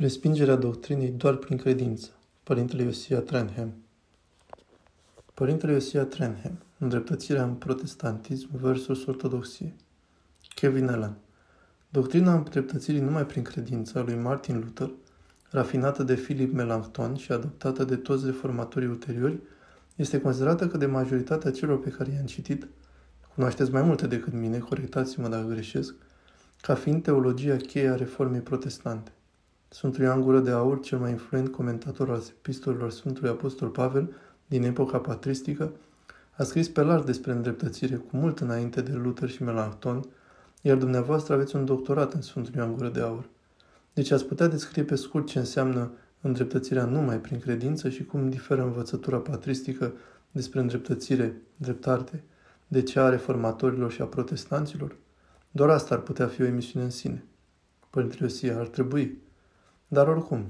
Respingerea doctrinei doar prin credință. Părintele Iosia Trenham Părintele Iosia Trenham. Îndreptățirea în protestantism versus ortodoxie. Kevin Allen. Doctrina îndreptățirii numai prin credință a lui Martin Luther, rafinată de Philip Melanchthon și adoptată de toți reformatorii ulteriori, este considerată că de majoritatea celor pe care i-am citit, cunoașteți mai multe decât mine, corectați-mă dacă greșesc, ca fiind teologia cheie a reformei protestante. Sfântul Ioan Gură de Aur, cel mai influent comentator al epistolelor Sfântului Apostol Pavel din epoca patristică, a scris pe larg despre îndreptățire cu mult înainte de Luther și Melanchthon, iar dumneavoastră aveți un doctorat în Sfântul Ioan Gură de Aur. Deci ați putea descrie pe scurt ce înseamnă îndreptățirea numai prin credință și cum diferă învățătura patristică despre îndreptățire, dreptate, de cea a reformatorilor și a protestanților? Doar asta ar putea fi o emisiune în sine. Părintele Iosia, ar trebui. Dar oricum,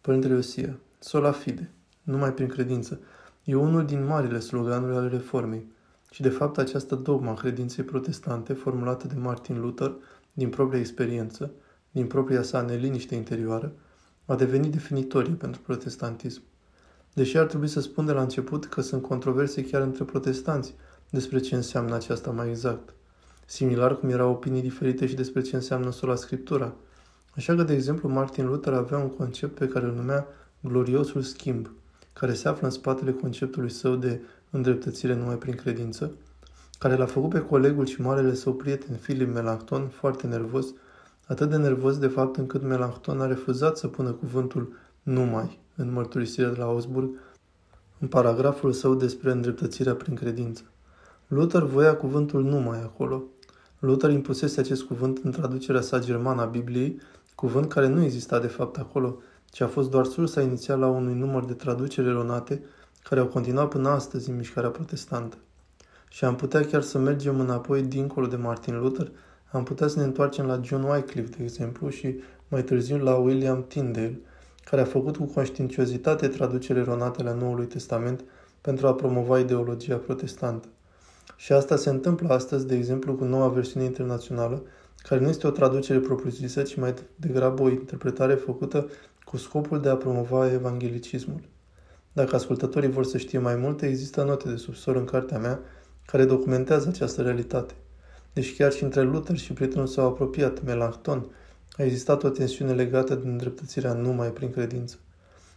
Părintele Iosia, sola fide, numai prin credință, e unul din marile sloganuri ale reformei și de fapt această dogma credinței protestante formulată de Martin Luther din propria experiență, din propria sa neliniște interioară, a devenit definitorie pentru protestantism. Deși ar trebui să spun de la început că sunt controverse chiar între protestanți despre ce înseamnă aceasta mai exact. Similar cum erau opinii diferite și despre ce înseamnă sola scriptura – Așa că, de exemplu, Martin Luther avea un concept pe care îl numea gloriosul schimb, care se află în spatele conceptului său de îndreptățire numai prin credință, care l-a făcut pe colegul și marele său prieten Philip Melanchthon foarte nervos, atât de nervos de fapt încât Melanchthon a refuzat să pună cuvântul numai în mărturisirea de la Augsburg, în paragraful său despre îndreptățirea prin credință. Luther voia cuvântul numai acolo. Luther impusese acest cuvânt în traducerea sa germană a Bibliei cuvânt care nu exista de fapt acolo, ci a fost doar sursa inițială a unui număr de traduceri eronate care au continuat până astăzi în mișcarea protestantă. Și am putea chiar să mergem înapoi dincolo de Martin Luther, am putea să ne întoarcem la John Wycliffe, de exemplu, și mai târziu la William Tyndale, care a făcut cu conștiinciozitate traduceri eronate la Noului Testament pentru a promova ideologia protestantă. Și asta se întâmplă astăzi, de exemplu, cu noua versiune internațională, care nu este o traducere propriu-zisă, ci mai degrabă o interpretare făcută cu scopul de a promova evanghelicismul. Dacă ascultătorii vor să știe mai multe, există note de subsol în cartea mea care documentează această realitate. Deci chiar și între Luther și prietenul său apropiat, Melanchthon, a existat o tensiune legată de îndreptățirea numai prin credință.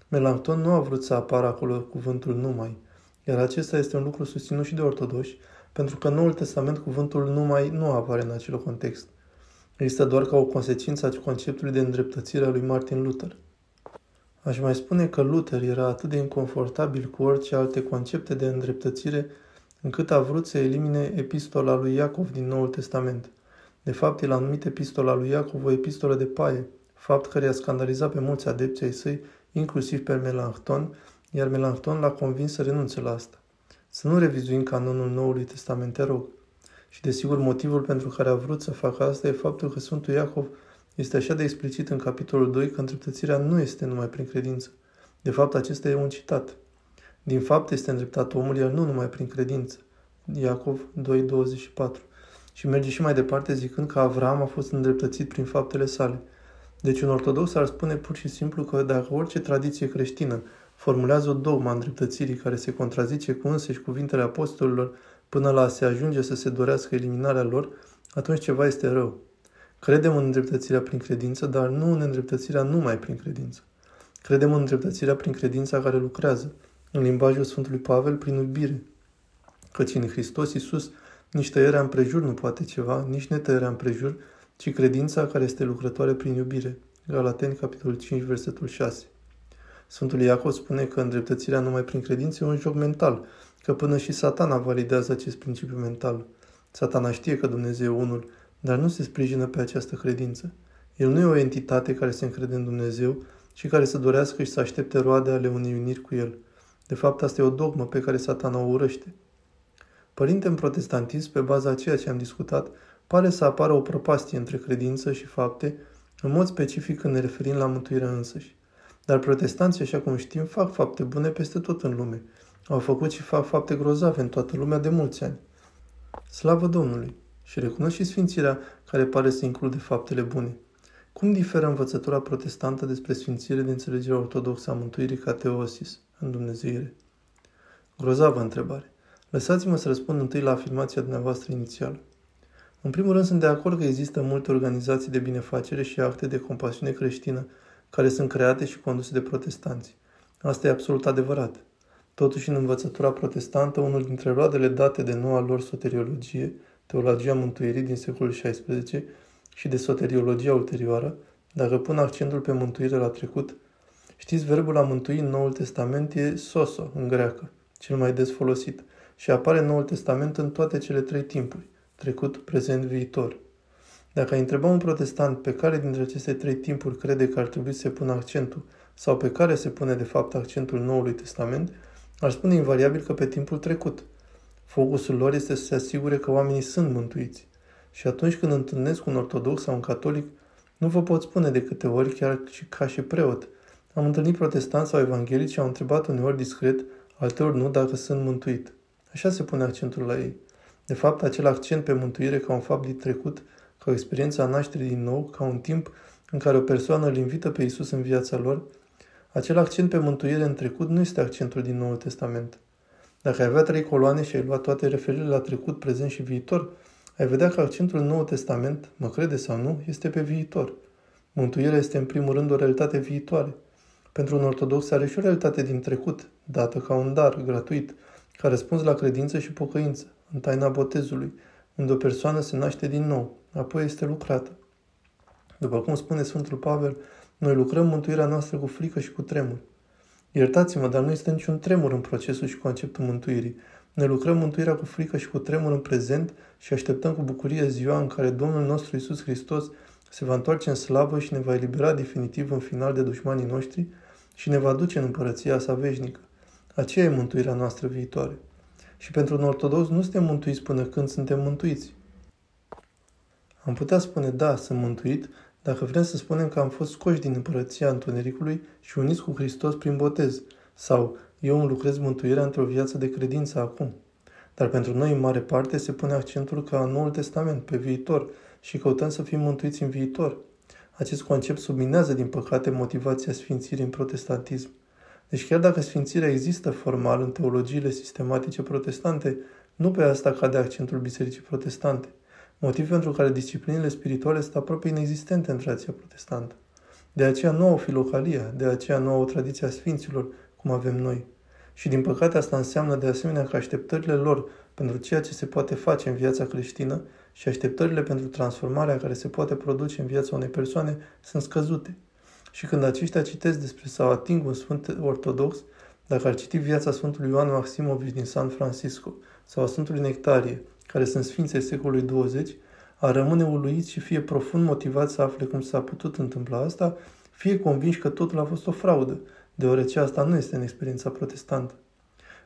Melanchthon nu a vrut să apară acolo cuvântul numai, iar acesta este un lucru susținut și de ortodoși, pentru că în Noul Testament cuvântul numai nu apare în acel context – Există doar ca o consecință a conceptului de îndreptățire a lui Martin Luther. Aș mai spune că Luther era atât de inconfortabil cu orice alte concepte de îndreptățire, încât a vrut să elimine epistola lui Iacov din Noul Testament. De fapt, el a numit epistola lui Iacov o epistolă de paie, fapt care i-a scandalizat pe mulți adepți ai săi, inclusiv pe Melanchthon, iar Melanchthon l-a convins să renunțe la asta. Să nu revizuim canonul Noului Testament, te rog. Și desigur motivul pentru care a vrut să facă asta e faptul că Sfântul Iacov este așa de explicit în capitolul 2 că îndreptățirea nu este numai prin credință. De fapt, acesta e un citat. Din fapt este îndreptat omul, iar nu numai prin credință. Iacov 2.24 Și merge și mai departe zicând că Avram a fost îndreptățit prin faptele sale. Deci un ortodox ar spune pur și simplu că dacă orice tradiție creștină formulează o dogma îndreptățirii care se contrazice cu însăși cuvintele apostolilor, până la a se ajunge să se dorească eliminarea lor, atunci ceva este rău. Credem în îndreptățirea prin credință, dar nu în îndreptățirea numai prin credință. Credem în îndreptățirea prin credința care lucrează, în limbajul Sfântului Pavel, prin iubire. Căci în Hristos Iisus nici tăierea împrejur nu poate ceva, nici netăierea împrejur, ci credința care este lucrătoare prin iubire. Galateni, capitolul 5, versetul 6. Sfântul Iacov spune că îndreptățirea numai prin credință e un joc mental, că până și satana validează acest principiu mental. Satana știe că Dumnezeu e unul, dar nu se sprijină pe această credință. El nu e o entitate care se încrede în Dumnezeu și care să dorească și să aștepte roade ale unei uniri cu El. De fapt, asta e o dogmă pe care satana o urăște. Părinte în protestantism, pe baza a ceea ce am discutat, pare să apară o prăpastie între credință și fapte, în mod specific când ne referim la mântuirea însăși. Dar protestanții, așa cum știm, fac fapte bune peste tot în lume – au făcut și fac fapte grozave în toată lumea de mulți ani. Slavă Domnului! Și recunosc și sfințirea care pare să include faptele bune. Cum diferă învățătura protestantă despre sfințire de înțelegerea ortodoxă a mântuirii ca teosis în Dumnezeire? Grozavă întrebare. Lăsați-mă să răspund întâi la afirmația dumneavoastră inițială. În primul rând, sunt de acord că există multe organizații de binefacere și acte de compasiune creștină care sunt create și conduse de protestanți. Asta e absolut adevărat. Totuși, în învățătura protestantă, unul dintre roadele date de noua lor soteriologie, teologia mântuirii din secolul XVI și de soteriologia ulterioară, dacă pun accentul pe mântuire la trecut, știți, verbul a mântui în Noul Testament e soso, în greacă, cel mai des folosit, și apare în Noul Testament în toate cele trei timpuri, trecut, prezent, viitor. Dacă întrebăm un protestant pe care dintre aceste trei timpuri crede că ar trebui să se pună accentul sau pe care se pune de fapt accentul Noului Testament, ar spune invariabil că pe timpul trecut. Focusul lor este să se asigure că oamenii sunt mântuiți. Și atunci când întâlnesc un ortodox sau un catolic, nu vă pot spune de câte ori, chiar și ca și preot. Am întâlnit protestanți sau evanghelici și au întrebat uneori discret, alteori nu, dacă sunt mântuit. Așa se pune accentul la ei. De fapt, acel accent pe mântuire ca un fapt din trecut, ca o experiență a nașterii din nou, ca un timp în care o persoană îl invită pe Isus în viața lor, acel accent pe mântuire în trecut nu este accentul din Noul Testament. Dacă ai avea trei coloane și ai luat toate referirile la trecut, prezent și viitor, ai vedea că accentul în Noul Testament, mă crede sau nu, este pe viitor. Mântuirea este în primul rând o realitate viitoare. Pentru un ortodox are și o realitate din trecut, dată ca un dar, gratuit, ca răspuns la credință și pocăință, în taina botezului, unde o persoană se naște din nou, apoi este lucrată. După cum spune Sfântul Pavel, noi lucrăm mântuirea noastră cu frică și cu tremur. Iertați-mă, dar nu este niciun tremur în procesul și conceptul mântuirii. Ne lucrăm mântuirea cu frică și cu tremur în prezent și așteptăm cu bucurie ziua în care Domnul nostru Isus Hristos se va întoarce în slavă și ne va elibera definitiv în final de dușmanii noștri și ne va duce în împărăția sa veșnică. Aceea e mântuirea noastră viitoare. Și pentru un ortodox nu suntem mântuiți până când suntem mântuiți. Am putea spune, da, sunt mântuit, dacă vrem să spunem că am fost scoși din împărăția întunericului și uniți cu Hristos prin botez, sau eu îmi lucrez mântuirea într-o viață de credință acum. Dar pentru noi, în mare parte, se pune accentul ca în Noul Testament, pe viitor, și căutăm să fim mântuiți în viitor. Acest concept subminează, din păcate, motivația sfințirii în protestantism. Deci chiar dacă sfințirea există formal în teologiile sistematice protestante, nu pe asta cade accentul bisericii protestante – motiv pentru care disciplinele spirituale sunt aproape inexistente în tradiția protestantă. De aceea nu au filocalia, de aceea nu au tradiția sfinților, cum avem noi. Și din păcate asta înseamnă de asemenea că așteptările lor pentru ceea ce se poate face în viața creștină și așteptările pentru transformarea care se poate produce în viața unei persoane sunt scăzute. Și când aceștia citesc despre sau ating un sfânt ortodox, dacă ar citi viața Sfântului Ioan Maximovici din San Francisco sau a Sfântului Nectarie, care sunt sfințe secolului 20, a rămâne uluit și fie profund motivat să afle cum s-a putut întâmpla asta, fie convins că totul a fost o fraudă, deoarece asta nu este în experiența protestantă.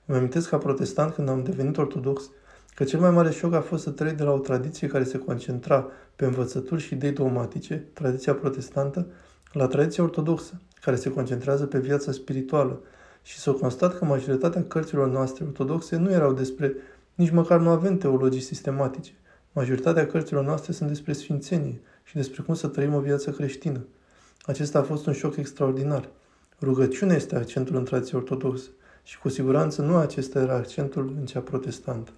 Îmi amintesc ca protestant când am devenit ortodox că cel mai mare șoc a fost să trec de la o tradiție care se concentra pe învățături și idei dogmatice, tradiția protestantă, la tradiția ortodoxă, care se concentrează pe viața spirituală, și să constat că majoritatea cărților noastre ortodoxe nu erau despre nici măcar nu avem teologii sistematice. Majoritatea cărților noastre sunt despre sfințenie și despre cum să trăim o viață creștină. Acesta a fost un șoc extraordinar. Rugăciunea este accentul în tradiția ortodoxă și cu siguranță nu acesta era accentul în cea protestantă.